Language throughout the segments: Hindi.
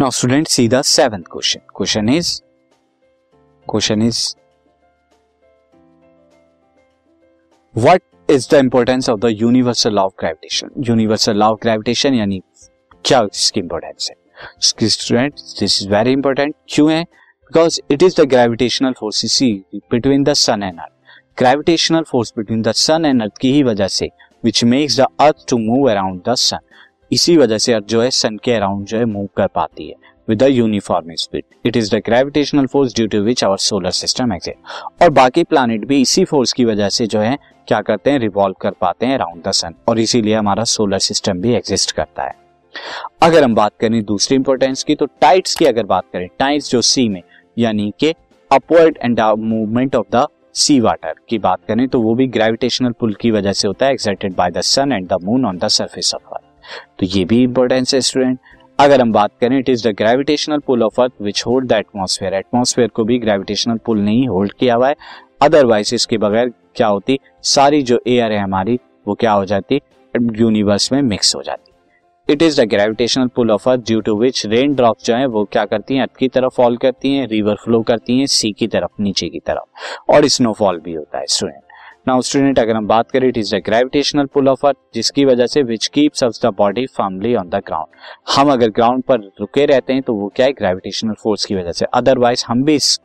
Now student see seventh question question is question is what is the importance of the universal law of gravitation universal law of gravitation यानी क्या इसकी इंपॉर्टेंस है student this is very important क्यों है because it is the gravitational force see between the sun and earth gravitational force between the sun and earth की ही वजह से which makes the earth to move around the sun इसी वजह से अर्थ जो है सन के अराउंड जो है मूव कर पाती है with uniform speed it is the gravitational force due to which our solar system exist और बाकी प्लानिट भी इसी फोर्स की वजह से जो है क्या करते हैं रिवॉल्व कर पाते हैं अराउंड द सन और इसीलिए हमारा सोलर सिस्टम भी एग्जिस्ट करता है। अगर हम बात करें दूसरी इंपॉर्टेंस की तो टाइट्स की अगर बात करें टाइट्स जो सी में, यानी कि upward and movement of the sea water की बात करें तो वो भी ग्रेविटेशनल पुल की वजह से होता है excited by the sun and the moon on the surface of earth तो ये भी इंपॉर्टेंस है स्टूडेंट अगर हम बात करें it is the gravitational pull of earth which hold the atmosphere atmosphere को भी ग्रेविटेशनल पुल नहीं होल्ड किया हुआ है. अदरवाइज़ इसके बगैर क्या होती? सारी जो एयर है हमारी, वो क्या हो जाती? यूनिवर्स में मिक्स हो जाती. It is the gravitational pull of earth due to which rain drop जो है, वो क्या करती हैं? अर्थ की तरफ़ फॉल करती हैं रिवर फ्लो करती हैं सी की तरफ़, नीचे की तरफ़. और स्नोफॉल भी होता है स्टूडेंट नाउ स्टूडेंट अगर हम बात करें it is the gravitational pull of earth जिसकी वजह से which keeps the body firmly on the ground हम अगर ग्राउंड पर रुके रहते हैं तो वो क्या है? ग्रेविटेशनल फोर्स की वजह से। अदरवाइज़ हम भी इस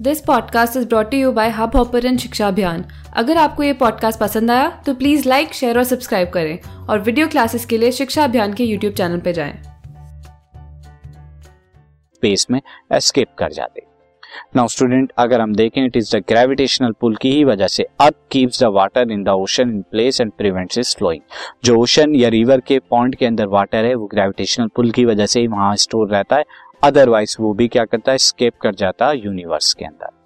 this podcast is brought you by Hub Hopper Shiksha Abhiyan अगर आपको ये पॉडकास्ट पसंद आया तो प्लीज़ लाइक शेयर और सब्सक्राइब करें। और वीडियो क्लासेस के लिए शिक्षा अभियान के यूट्यूब चैनल पर जाएँ। स्पेस में एस्केप कर जाते। नाउ स्टूडेंट अगर हम देखें it is the gravitational pull की ही वजह से earth keeps the water in the ocean in place and prevents it flowing जो ओशन या रिवर के पॉइंट के अंदर वाटर है, वो ग्रेविटेशनल पुल की वजह से ही वहाँ स्टोर रहता है. अदरवाइज़ वो भी क्या करता है? स्केप कर जाता है यूनिवर्स के अंदर.